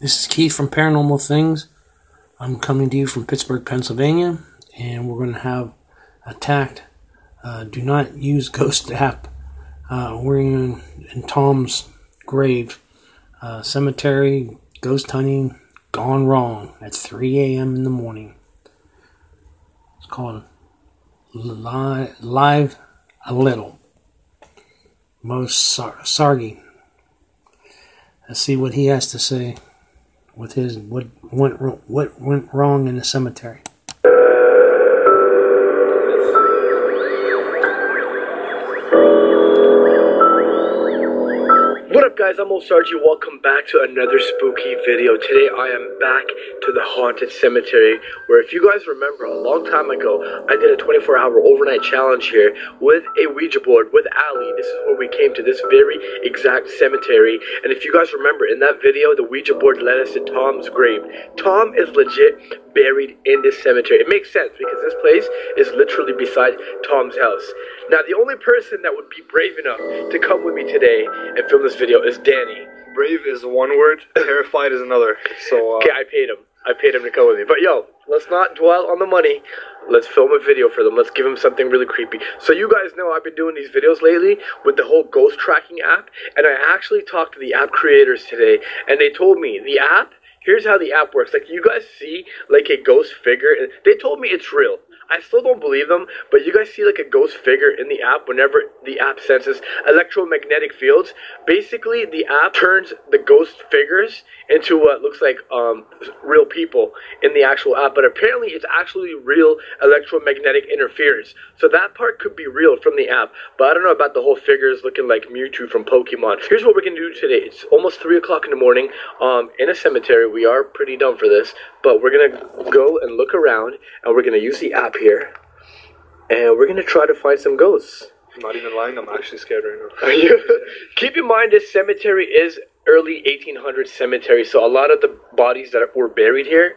This is Keith from Paranormal Things. I'm coming to you from Pittsburgh, Pennsylvania, and we're going to have attacked. Uh, do not use Ghost app. Uh, we're in, in Tom's grave. Uh, cemetery, ghost hunting, gone wrong at 3 a.m. in the morning. It's called Live, live a Little. Most Sar- Sargi. Let's see what he has to say with his what went what went wrong in the cemetery. Guys, I'm Osargi. Welcome back to another spooky video. Today I am back to the haunted cemetery where if you guys remember a long time ago, I did a 24 hour overnight challenge here with a Ouija board with Ali. This is where we came to this very exact cemetery. And if you guys remember in that video, the Ouija board led us to Tom's grave. Tom is legit buried in this cemetery. It makes sense because this place is literally beside Tom's house. Now the only person that would be brave enough to come with me today and film this video is Danny. Brave is one word, terrified is another. So, uh, Okay, I paid him. I paid him to come with me. But yo, let's not dwell on the money. Let's film a video for them. Let's give them something really creepy. So you guys know I've been doing these videos lately with the whole ghost tracking app, and I actually talked to the app creators today, and they told me the app. Here's how the app works. Like you guys see like a ghost figure, they told me it's real. I still don't believe them, but you guys see like a ghost figure in the app whenever the app senses electromagnetic fields. Basically, the app turns the ghost figures into what looks like um, real people in the actual app, but apparently it's actually real electromagnetic interference. So that part could be real from the app, but I don't know about the whole figures looking like Mewtwo from Pokemon. Here's what we're gonna do today. It's almost three o'clock in the morning. Um, in a cemetery. We are pretty dumb for this, but we're gonna go and look around, and we're gonna use the app here, and we're gonna try to find some ghosts. I'm not even lying, I'm actually scared right now. Are you? Keep in mind, this cemetery is early 1800s cemetery, so a lot of the bodies that were buried here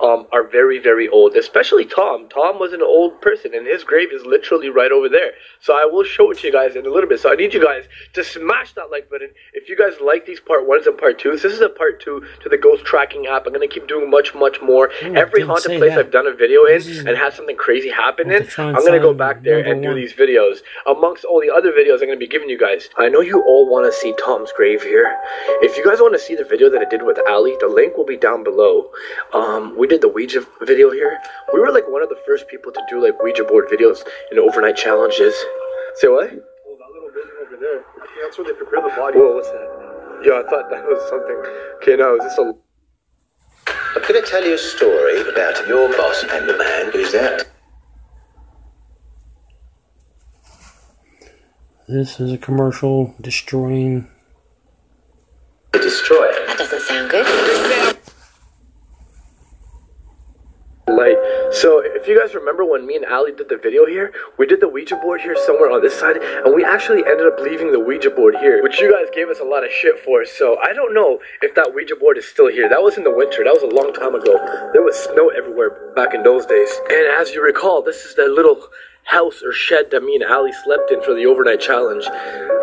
um, are very, very old. Especially Tom. Tom was an old person, and his grave is literally right over there. So I will show it to you guys in a little bit. So I need you guys to smash that like button if you guys like these part ones and part twos. This is a part two to the ghost tracking app. I'm gonna keep doing much, much more. Ooh, Every haunted place that. I've done a video in is and had something crazy happen in, to I'm gonna go back there and do one. these videos amongst all the other videos I'm going to be giving you guys. I know you all want to see Tom's grave here. If you guys want to see the video that I did with Ali, the link will be down below. Um, we did the Ouija video here. We were like one of the first people to do like Ouija board videos and overnight challenges. Say what? Oh, that little building over there. That's where they prepare the body. Whoa, what's that? Yeah, I thought that was something. Okay, no, is this a? I'm going to tell you a story about your boss and the man who's that. This is a commercial destroying. to destroy. That doesn't sound good. light. So if you guys remember when me and Ali did the video here, we did the Ouija board here somewhere on this side, and we actually ended up leaving the Ouija board here, which you guys gave us a lot of shit for. So I don't know if that Ouija board is still here. That was in the winter. That was a long time ago. There was snow everywhere back in those days. And as you recall, this is the little house or shed that me and Ali slept in for the overnight challenge.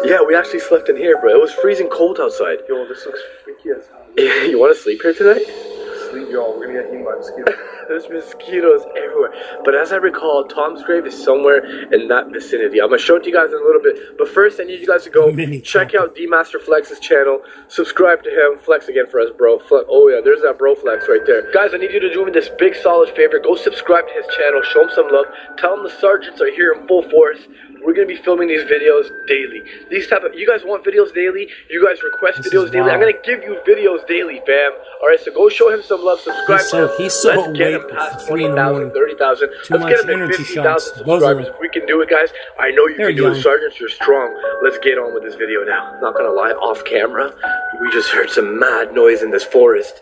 Yeah, we actually slept in here, bro. It was freezing cold outside. Yo, this looks freaky as hell. you want to sleep here tonight? Sleep, yo, we're gonna get eaten by mosquitoes. There's mosquitoes everywhere. But as I recall, Tom's grave is somewhere in that vicinity. I'm gonna show it to you guys in a little bit. But first, I need you guys to go Mini check out D Master Flex's channel. Subscribe to him. Flex again for us, bro. Flex. Oh yeah, there's that bro flex right there. Guys, I need you to do me this big solid favor. Go subscribe to his channel. Show him some love. Tell him the sergeants are here in full force. We're gonna be filming these videos daily. These type of you guys want videos daily. You guys request This videos daily. I'm gonna give you videos daily, fam. All right, so go show him some love. Subscribe. He's so- to him. he's so Let's get him past at three in the 20,000, 30,000. Too Let's get him to energy 50,000 shots. Both of subscribers. We can do it, guys. I know you They're can do it. young. Sergeants, you're strong. Let's get on with this video now. Not gonna lie, off camera, we just heard some mad noise in this forest.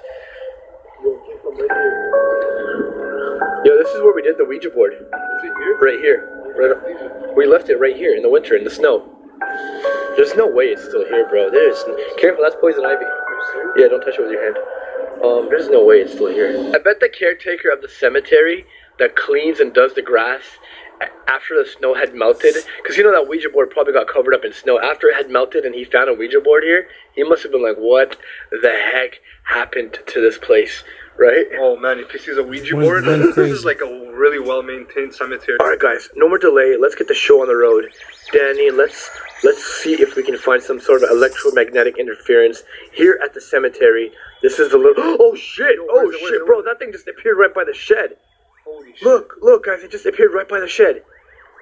Yo, this is where we did the Ouija board. Is it here? Right here. Right up. We left it right here in the winter in the snow. There's no way it's still here, bro. There's careful. That's poison ivy. Yeah, don't touch it with your hand. Um, there's no way it's still here. I bet the caretaker of the cemetery that cleans and does the grass after the snow had melted, because you know that Ouija board probably got covered up in snow. After it had melted and he found a Ouija board here, he must have been like, "What the heck happened to this place?" Right? Oh man, if he sees a Ouija board, this is like a really well maintained cemetery. All right, guys, no more delay. Let's get the show on the road. Danny, let's let's see if we can find some sort of electromagnetic interference here at the cemetery. This is the little. Oh shit! Oh where's it? Where's shit, bro! That thing just appeared right by the shed. Holy shit. Look, look, guys! It just appeared right by the shed.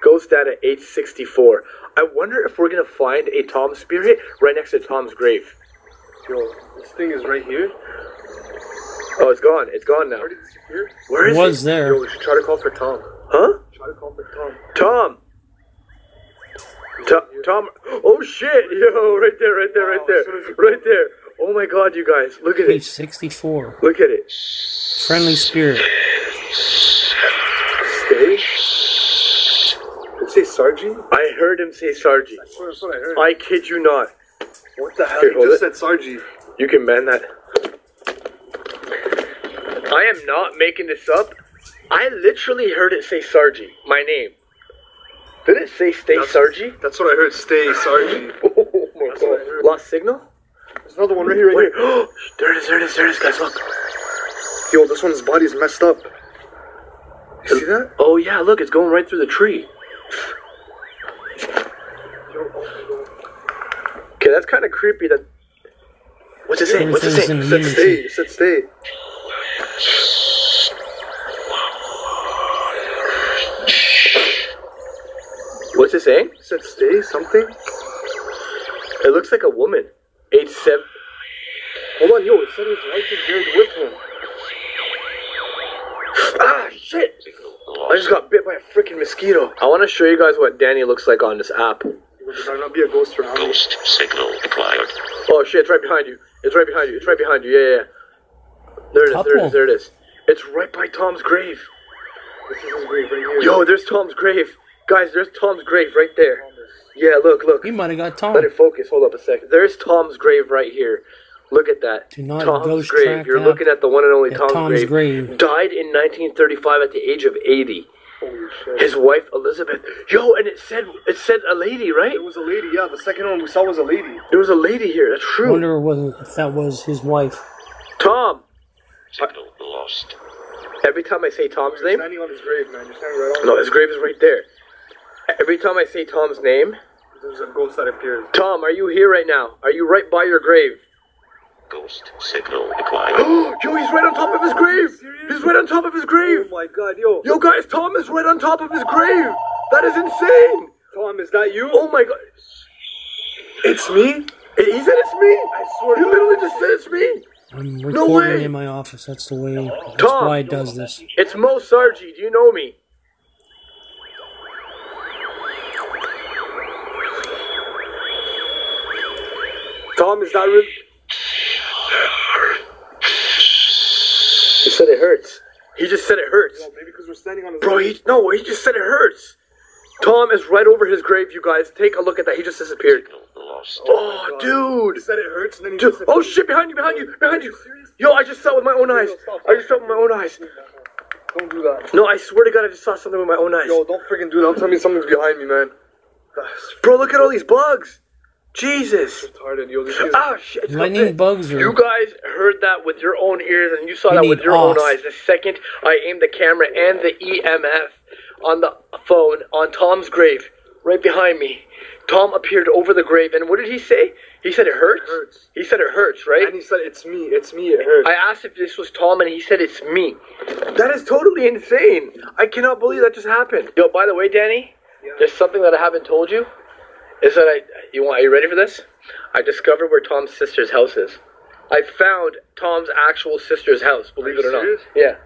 Ghost data 864. I wonder if we're gonna find a Tom spirit right next to Tom's grave. Yo, this thing is right here. Oh, it's gone. It's gone now. Where did it disappear? Where is was it? there. Yo, we should try to call for Tom. Huh? Try to call for Tom. Tom. Tom. Tom. Oh shit! Yo, right there, right there, right there, as soon as you- right there. Oh my god, you guys, look at Page it. 64. Look at it. Friendly spirit. Stay. Did it say Sargi? I heard him say Sargi. That's what, I heard. I kid you not. what the hell? Here, he just it. said Sargi. You can man that. I am not making this up. I literally heard it say Sargi, my name. Did it say Stay That's- Sargi? That's what I heard. Stay Sargi. Oh my That's god. Lost signal? There's another one right here. Right Wait, here. there it is, there it is, there it is, guys, look. Yo, this one's body's messed up. You see that? Oh yeah, look, it's going right through the tree. Okay, that's kind of creepy. That. What's it saying? What's it saying? in It said stay. It said stay. What's it saying? It said stay something. It looks like a woman. Eight seven. Hold on, yo. It said his wife is buried with him. Ah, shit! I just got bit by a freaking mosquito. I want to show you guys what Danny looks like on this app. There better not be a ghost around. Ghost signal acquired. Oh shit! It's right behind you. It's right behind you. It's right behind you. Yeah, yeah. yeah. There it is. There it Couple. is. There it is. It's right by Tom's grave. This is his grave right here. Yo, there's Tom's grave. Guys, there's Tom's grave right there. Yeah, look, look. You might have got Tom. Let it focus. Hold up a second. There's Tom's grave right here. Look at that. Do not Tom's ghost grave. track You're app looking at the one and only at Tom's, Tom's grave. grave. Died in 1935 at the age of 80. Holy shit. His wife Elizabeth. Yo, and it said it said a lady, right? It was a lady. Yeah, the second one we saw was a lady. There was a lady here. That's true. I true. wonder wasn't if that was his wife. Tom. Signal lost. Every time I say Tom's You're name, on his grave, man. You're standing right on no, his grave is right there. Every time I say Tom's name, There's a ghost that appears. Tom, are you here right now? Are you right by your grave? Ghost signal acquired. Yo, he's right on top of his grave. He's right on top of his grave! Oh my god, yo. Yo, guys, Tom is right on top of his grave. That is insane. Tom, is that you? Oh my god. it's me? He said it's me. I swear He to literally just said it's me. I'm way. recording in my office. That's the way. That's Tom. why it does this. It's Mo Sargi. Do you know me? Tom, is that really? He said it hurts. He just said it hurts. Yo, maybe because we're standing on his Bro, he no, he just said it hurts. Tom is right over his grave, you guys. Take a look at that. He just disappeared. Lost. Oh, oh dude. He said it hurts, and then he Dude, oh shit, behind you, behind you, behind you. Yo, I just saw it with my own eyes. I just saw it with my own eyes. Don't do that. No, I swear to God, I just saw something with my own eyes. Yo, don't freaking do that. Don't tell me something's behind me, man. Bro, look at all these bugs. Jesus. retarded, yo. This is Ah, shit. Lightning bugs are- You guys heard that with your own ears, and you saw You that need with your off. own eyes. The second I aimed the camera and the EMF on the phone on Tom's grave, right behind me, Tom appeared over the grave, and what did he say? He said it hurts. hurts. He said it hurts, right? And he said, "It's me. It's me. It hurts." I asked if this was Tom, and he said it's me. That is totally insane. I cannot believe that just happened. Yo, by the way, Danny, there's something that I haven't told you. Is that I? You want? Are you ready for this? I discovered where Tom's sister's house is. I found Tom's actual sister's house. Believe it or not. Yeah,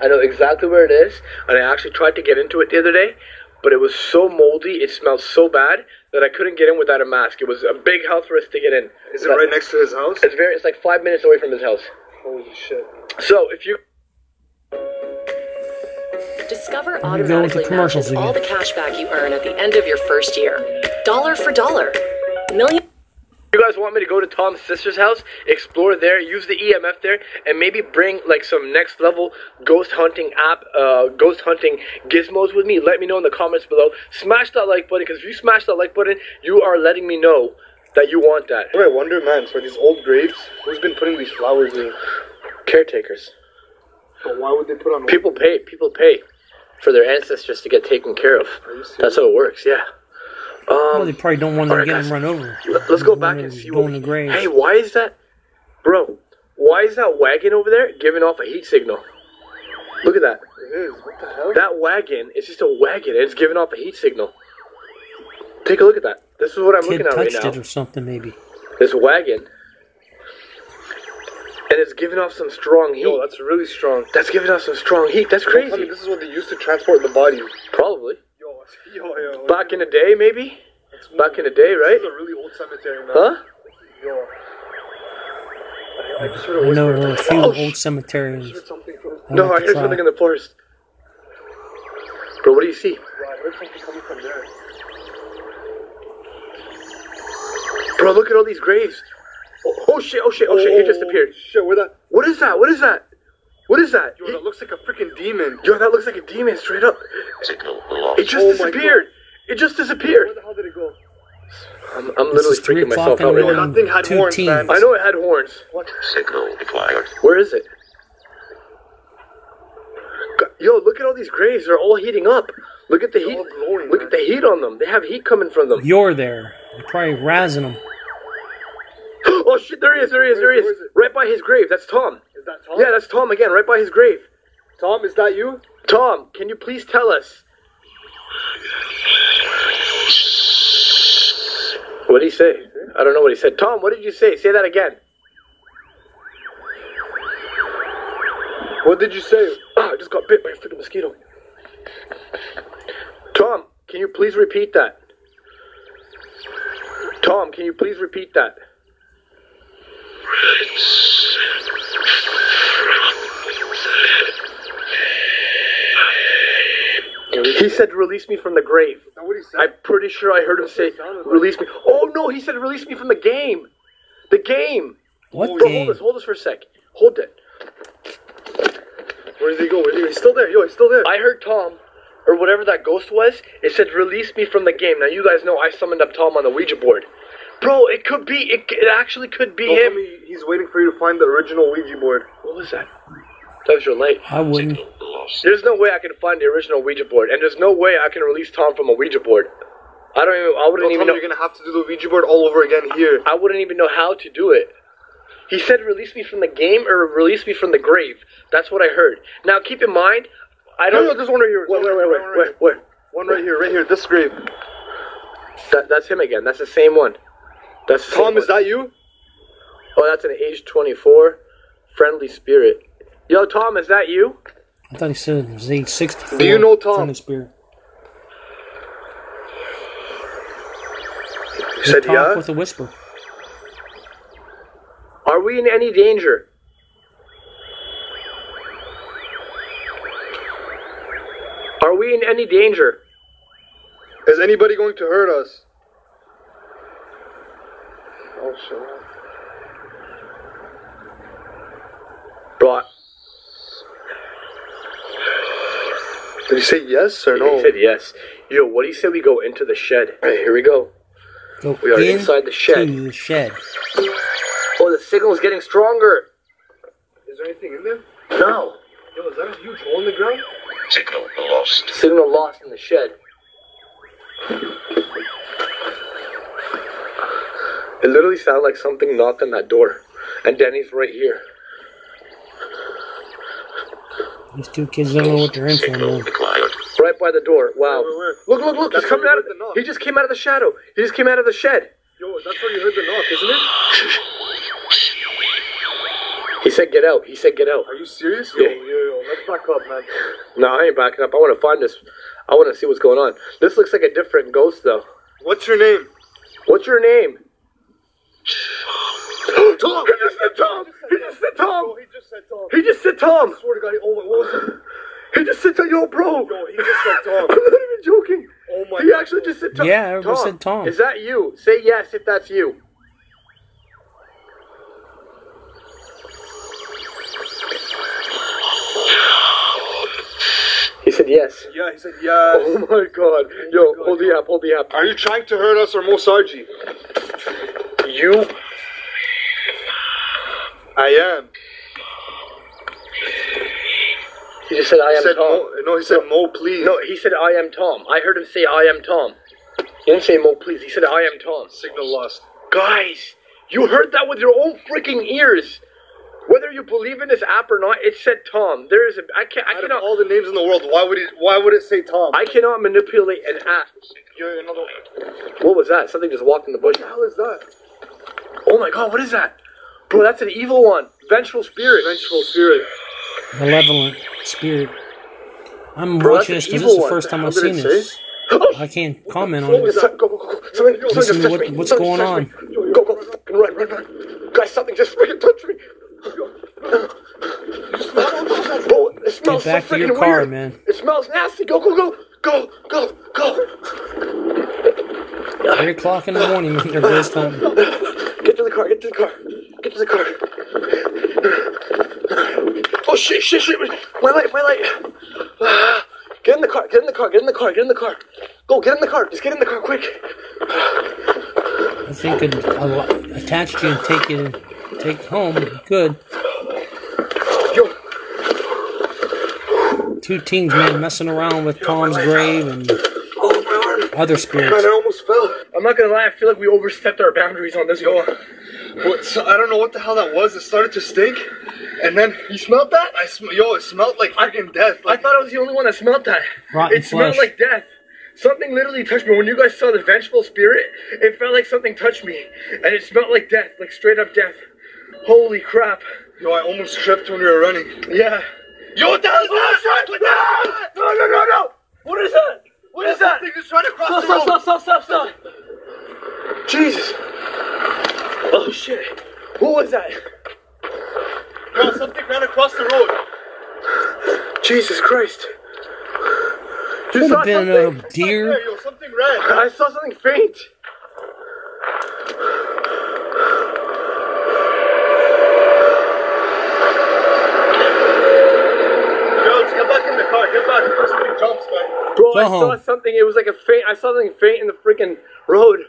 I know exactly where it is, and I actually tried to get into it the other day, but it was so moldy. It smelled so bad that I couldn't get in without a mask. It was a big house for us to get in. Is it But right next to his house? It's very. It's like five minutes away from his house. Holy shit. So if you Discover go with the automatically commercials matches all the cash back you earn at the end of your first year. Dollar for dollar. Million. You guys want me to go to Tom's sister's house, explore there, use the EMF there, and maybe bring like some next level ghost hunting app, uh, ghost hunting gizmos with me? Let me know in the comments below. Smash that like button, because if you smash that like button, you are letting me know that you want that. What I wonder, man, for these old graves, who's been putting these flowers in? Caretakers. But why would they put on? People pay. People pay for their ancestors to get taken care of. That's how it works. Yeah. Well, um, they probably don't want them to Alright, get guys. them run over. Let- Let's go back and see what we- Hey, why is that, bro? Why is that wagon over there giving off a heat signal? Look at that. It is. What the hell? That wagon is just a wagon, and it's giving off a heat signal. Take a look at that. This is what I'm Kid looking at right touched now. it or something, maybe. This wagon, and it's giving off some strong heat. Yo, that's really strong. That's giving off some strong heat. That's crazy. I crazy. mean, this is what they used to transport the body. Probably Yo, yo, yo. back in the day, maybe. Back in the day, right? This is a really old cemetery, man. Huh? Yo. I, I just heard a I know whisper. Uh, a few Oh, old cemeteries. I heard something from. I No, I heard something in the forest. Bro, what do you see? Bro, I heard something coming from there. Bro, look at all these graves. Oh, oh shit! Oh shit! Oh shit! It just oh, appeared. Shit, where that? What is that? What is that? What is that? Yo, that looks like a freaking demon. Yo, that looks like a demon straight up. It just Oh disappeared. It just disappeared. Where the hell did it go? I'm, I'm literally three freaking myself in out the right Yo, now. that thing had Two horns, teams. man. I know it had horns. What? Signal acquired. Where is it? Yo, look at all these graves. They're all heating up. Look at the They're heat. glowing, Look man. at the heat on them. They have heat coming from them. You're there. You're probably razzing them. Oh shit! There he is. There he is. There he is. is? Right by his grave. That's Tom. Is that Tom? Yeah, that's Tom again. Right by his grave. Tom, is that you? Tom, can you please tell us? What did he say? I don't know what he said. Tom, what did you say? Say that again. What did you say? Ah, I just got bit by a freaking mosquito. Tom, can you please repeat that? Tom, can you please repeat that? He said, "Release me from the grave." What? I'm pretty sure I heard him say, "Release me." Oh no, he said, "Release me from the game." The game. What Bro, game? hold this. Hold this for a sec. Hold it. Where did he go? Where did he go? He's still there. Yo, he's still there. I heard Tom, or whatever that ghost was. It said, "Release me from the game." Now you guys know I summoned up Tom on the Ouija board. Bro, it could be. It, it actually could be Don't tell him. me he's waiting for you to find the original Ouija board. What was that? That was your light. I wouldn't. There's no way I can find the original Ouija board, and there's no way I can release Tom from a Ouija board. I don't even. I wouldn't Don't tell even me know. you're gonna have to do the Ouija board all over again here. I wouldn't even know how to do it. He said, "Release me from the game or release me from the grave." That's what I heard. Now, keep in mind, I don't. no, there's one right here. Wait, wait, wait, wait, wait, wait. One right here, right here, this grave. That, that's him again. That's the same one. That's the Tom, same is one. that you? Oh, that's an age 24. Friendly spirit. Yo, Tom, is that you? I thought he said it was age 64. Do you know Tom? Friendly spirit. He said, Talk yeah. with a whisper. Are we in any danger? Are we in any danger? Is anybody going to hurt us? Oh, shit. Bro, Did he say yes or no? he said yes. Yo, what do you say we go into the shed? Alright, here we go. Go We are in inside the shed. To the shed. Oh, the signal's getting stronger. Is there anything in there? No. Yo, is that a huge hole in the ground? Signal lost. Signal lost in the shed. It literally sounded like something knocked on that door. And Danny's right here. These two kids don't know what they're in for, Signal man. Right by the door. Wow. Where, where, where? Look, look, look. That's He's coming out of the knock. He just came out of the shadow. He just came out of the shed. Yo, that's where you heard the knock, isn't it? He said get out. He said get out. Are you serious? Yo, Yeah. yo, yo, let's back up, man. No, I ain't backing up. I want to find this. I want to see what's going on. This looks like a different ghost, though. What's your name? What's your name? Tom, He just said Tom. He just said Tom. He just said Tom. He just said Tom. I swear to God, oh my, what was it? He just said Tom. Yo, bro. Yo, he just said Tom. I'm not even joking. Oh my. He God. actually just said Tom. Yeah, everyone said Tom. Is that you? Say yes if that's you. He said yes. Yeah, he said yes. Oh my god. Yo, hold the app, hold the app. Are you trying to hurt us or Mo Sargi? You I am. He just said I He am said Tom. Mo, no, he said Mo, please. No, he said I am Tom. I heard him say I am Tom. He didn't say Mo, please. He said I am Tom. Signal lost. Guys, you heard that with your own freaking ears. Whether you believe in this app or not, it said Tom. There is a I can't I Out of cannot all the names in the world, why would it? Why would it say Tom? I cannot manipulate an app. You're another. What was that? Something just walked in the bush. What the hell is that? Oh my god, what is that? Bro, that's an evil one. Vengeful spirit. Vengeful spirit. Malevolent spirit. I'm Bro, watching this because this is the first one. time I've seen this. say? Oh, I can't comment on it. go, go, go. Something, something Listen to what- what's Something going on. touched. Go, go, fucking run, run, run. Guys, something just freaking touched me. Bro, it smells back so to your car, weird. man. It smells nasty. Go, go, go, go, go, go. Three o'clock in the morning, man. They're ghost hunting. Get to the car. Get to the car. Get to the car. Oh shit! Shit! Shit! My light! My light! Get in the car! Get in the car! Get in the car! Get in the car! Go! Get in the car! Just get in the car quick! If they could attach you and take you, take home, good. Yo! Two teams, man, messing around with Tom's grave and Oh other Man, spirits. I almost fell. I'm not gonna lie. I feel like we overstepped our boundaries on this. Yo! What, so, I don't know what the hell that was. It started to stink, and then you smelled that? I sm- yo, it smelled like freaking death. I thought I was the only one that smelled that. Rotten it smelled flesh. like death. Something literally touched me. When you guys saw the vengeful spirit, it felt like something touched me, and it smelled like death, like straight up death. Holy crap! yo, I almost tripped when we were running. Yeah. Yo, what the hell is that? Oh, what the hell? No! No! No! No! What is that? What is that? Something just trying to cross Stop! the Stop! Stop! Stop! Stop! Stop! Jesus! Oh shit! What was that? Yo, something ran across the road. Jesus Christ! You Could saw have been something? a deer. There, yo, something ran. I saw something faint. Yo, get back in the car. Get back before somebody jumps, man. Bro, Go I saw something. It was like a faint. I saw something faint in the freaking road.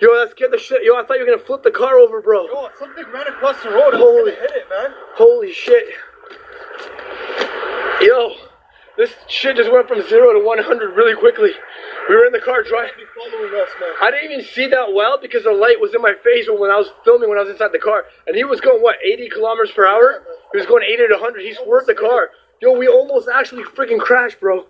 Yo, that scared the shit. Yo, I thought you were gonna flip the car over, bro. Yo, something ran across the road. I Holy- hit it, man. Holy shit. Yo, this shit just went from zero to 100 really quickly. We were in the car driving. Following us, man. I didn't even see that well because the light was in my face when I was filming when I was inside the car. And he was going, what, 80 kilometers per hour? He was going 80 to 100. He swerved the car. Yo, we almost actually freaking crashed, bro.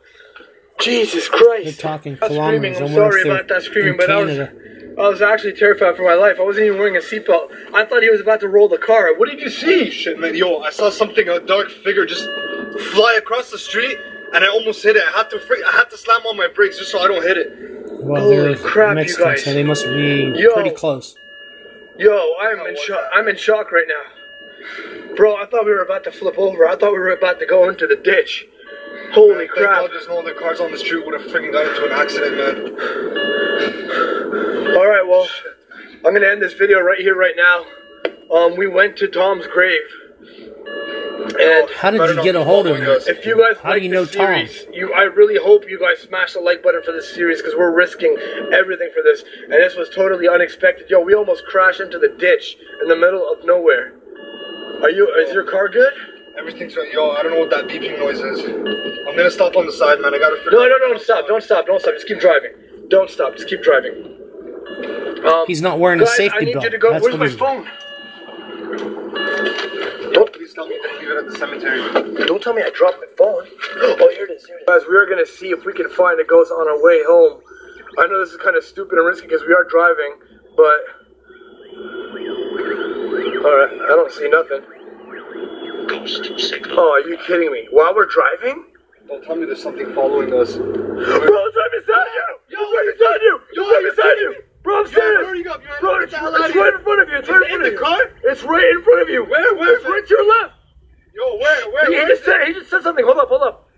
Jesus They're Christ. talking I'm kilometers. I I'm sorry about that screaming, but I was, Canada. I was actually terrified for my life. I wasn't even wearing a seatbelt. I thought he was about to roll the car. What did you see? Shit, man. Yo, I saw something, a dark figure just fly across the street, and I almost hit it. I had to, fr- I had to slam on my brakes just so I don't hit it. Well, Holy they're crap, you Mexican, guys. so they must be Yo. pretty close. Yo, I'm in shock. I'm in shock right now, bro. I thought we were about to flip over. I thought we were about to go into the ditch. Holy Thank crap! God there's no other cars on the street. Would have freaking got into an accident, man. All right, well, I'm gonna end this video right here, right now. Um, we went to Tom's grave, and How did you get a hold of him? us. if you guys How like do you know this Tom? series, you, I really hope you guys smash the like button for this series because we're risking everything for this, and this was totally unexpected. Yo, we almost crashed into the ditch in the middle of nowhere. Are you? Is your car good? Everything's right. Yo, I don't know what that beeping noise is. I'm gonna stop on the side, man. I gotta figure No, no, no, don't stop. Don't stop. Don't stop. Just keep driving. Don't stop. Just keep driving. Um, He's not wearing a guys, safety I need belt. you to go. That's Where's what my he's- phone? Don't please tell me you didn't leave it at the cemetery. Don't tell me I dropped my phone. Oh, here it is. Here it is. Guys, we are gonna see if we can find a ghost on our way home. I know this is kind of stupid and risky because we are driving, but all right, I don't see nothing. Ghost signal. Oh, are you kidding me? While we're driving? Don't tell me there's something following us. Bro, it's right beside you. Yo, it's right beside you. Yo, it's right beside you. Bro, I'm serious. hurry up, you're- Bro, get it's, the hell out it's of here. right in front of you. It's right in it front in of the you. car? It's right in front of you. Where? Where? It's right to your left. Yo, where? Where? He, he where just said he just said something. Hold up, hold up.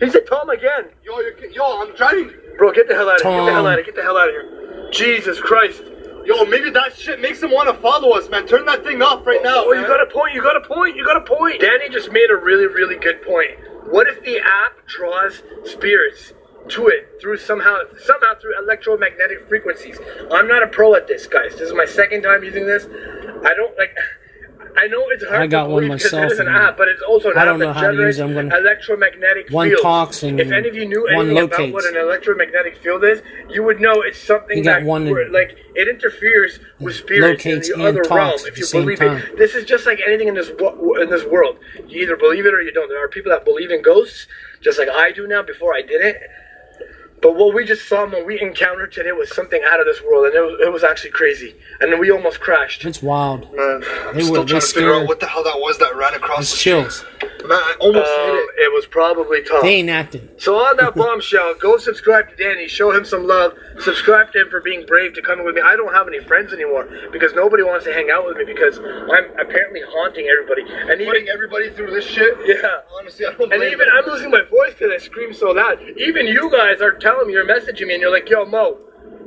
He said Tom again. Yo, you're, yo, I'm driving. Bro, get the hell out of here. Get the hell out of here. Get the hell out of here. Jesus Christ. Yo, maybe that shit makes him want to follow us, man. Turn that thing off right now. Oh, you got a point. You got a point. You got a point. Danny just made a really, really good point. What if the app draws spirits to it through somehow somehow through electromagnetic frequencies? I'm not a pro at this, guys. This is my second time using this. I don't like. I know it's hard I got to one myself it is an app, but it's also an I don't know that how to use it. I'm gonna- electromagnetic One fields. talks and if any of you knew anything about what an electromagnetic field is, you would know it's something that one where, like it interferes with spirits in the and other realm. If you believe time. it, this is just like anything in this wo- in this world. You either believe it or you don't. There are people that believe in ghosts, just like I do now. Before I didn't. But what we just saw, what we encountered today, was something out of this world, and it was, it was actually crazy. And then we almost crashed. It's wild. Man, I'm They still were- trying they to figure out scared- what the hell that was that ran across It's the street. chills. Man, I almost hit Um, it. it was probably Tom. They ain't acting. So on that bombshell, go subscribe to Danny. Show him some love. Subscribe to him for being brave to coming with me. I don't have any friends anymore because nobody wants to hang out with me because I'm apparently haunting everybody. And even Putting everybody through this shit. yeah. Honestly, I don't And blame even them. I'm losing my voice because I scream so loud. Even you guys are telling me, you're messaging me, and you're like, "Yo, Mo,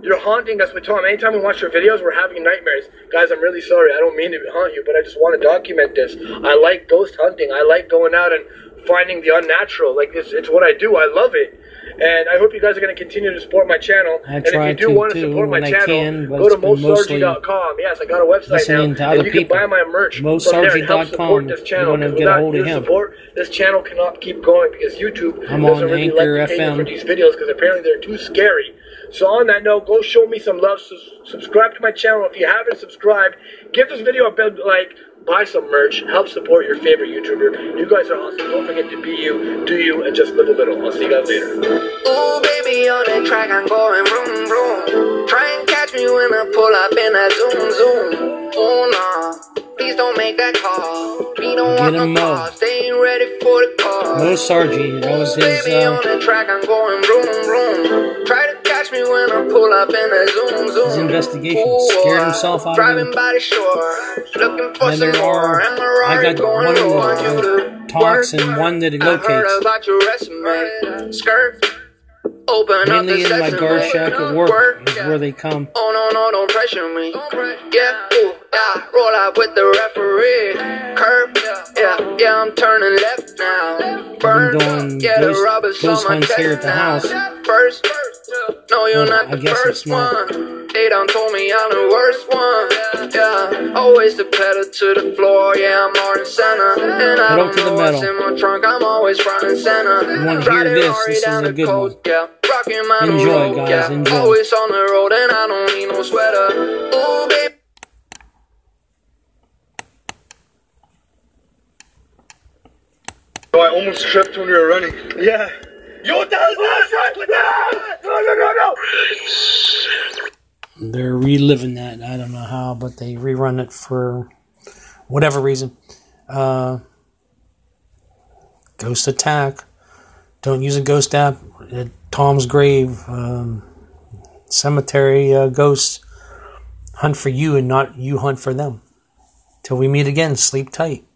you're haunting us with Tom. Anytime we watch your videos, we're having nightmares." Guys, I'm really sorry. I don't mean to haunt you, but I just want to document this. I like ghost hunting. I like going out and finding the unnatural. Like it's, it's what I do. I love it. And I hope you guys are going to continue to support my channel. I and if you do to, want to support my I channel, can, go to it's been mostly mosargi.com. Yes, I got a website now, listening to other and you can people. buy my merch from there and help support this channel. You wanna because get a without hold of your him. support, this channel cannot keep going because YouTube I'm doesn't on really like FM. for these videos because apparently they're too scary. So on that note, go show me some love. Sus- subscribe to my channel if you haven't subscribed. Give this video a big like. Buy some merch. Help support your favorite YouTuber. You guys are awesome. Don't forget to be you, do you, and just live a little. I'll see you guys later. Ooh, baby, on that track, I'm going vroom, vroom. Try and catch me when I pull up in that zoom, zoom. Oh, nah. Please don't make that call. We don't Get want him no Mo. call. Staying ready for the call. Mo Sargi, that was Ooh, his, baby, uh, on that track, I'm going vroom, vroom. Try to catch me when I pull up in that zoom, zoom. His investigation. Ooh, Scared himself out of Driving it. by the shore. Looking for And some there more. are- I got going one that, uh, to talks and one that locates. about your resume. Skirt. Open Mainly the in my guard shack at work is where they come. Oh no no, don't pressure me. Yeah, ooh, yeah, roll out with the referee. Curb, yeah, yeah, I'm turning left now. Burn, doing yeah, the ghost- rubbers ghost on my hunts here at the house. First, no, you're not the first one. They done told me I'm the worst one. Yeah, always the pedal to the floor. Yeah, I'm more than center. And I don't to know what's in my trunk. I'm always front and center. You wanna hear Riding this? Rari This is down a the good one. coast, Yeah, rocking my new Enjoy, road, guys, yeah. enjoy. Always on the road and I don't need no sweater. Ooh, baby. So oh, I almost tripped when we were running. Yeah. Yo, what the hell is that? No, no, no, no. They're reliving that. I don't know how, but they rerun it for whatever reason. Uh, ghost attack. Don't use a ghost app. At Tom's grave. Um, cemetery uh, ghosts hunt for you and not you hunt for them. Till we meet again, sleep tight.